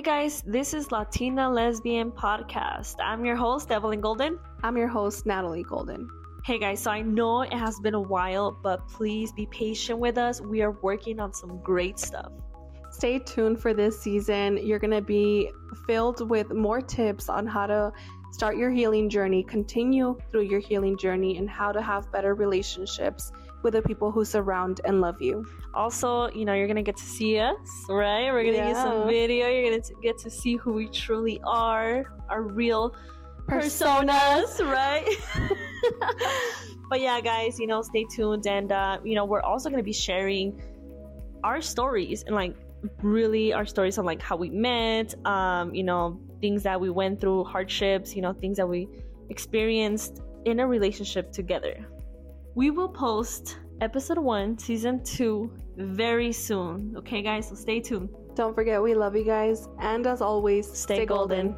Hey guys, this is Latina Lesbian Podcast. I'm your host, Evelyn Golden. I'm your host, Natalie Golden. Hey guys, so I know it has been a while, but please be patient with us. We are working on some great stuff. Stay tuned for this season. You're going to be filled with more tips on how to start your healing journey, continue through your healing journey, and how to have better relationships with the people who surround and love you. Also, you know, you're gonna get to see us, right? We're gonna Yeah. get some video. You're gonna get to see who we truly are, our real personas, right? but yeah, guys, you know, stay tuned, and uh, you know, we're also gonna be sharing our stories and like really our stories on like how we met, um, you know, things that we went through, hardships, you know, things that we experienced in a relationship together. We will post episode one, season two, very soon. Okay, guys, so stay tuned. Don't forget, we love you guys. And as always, Stay golden.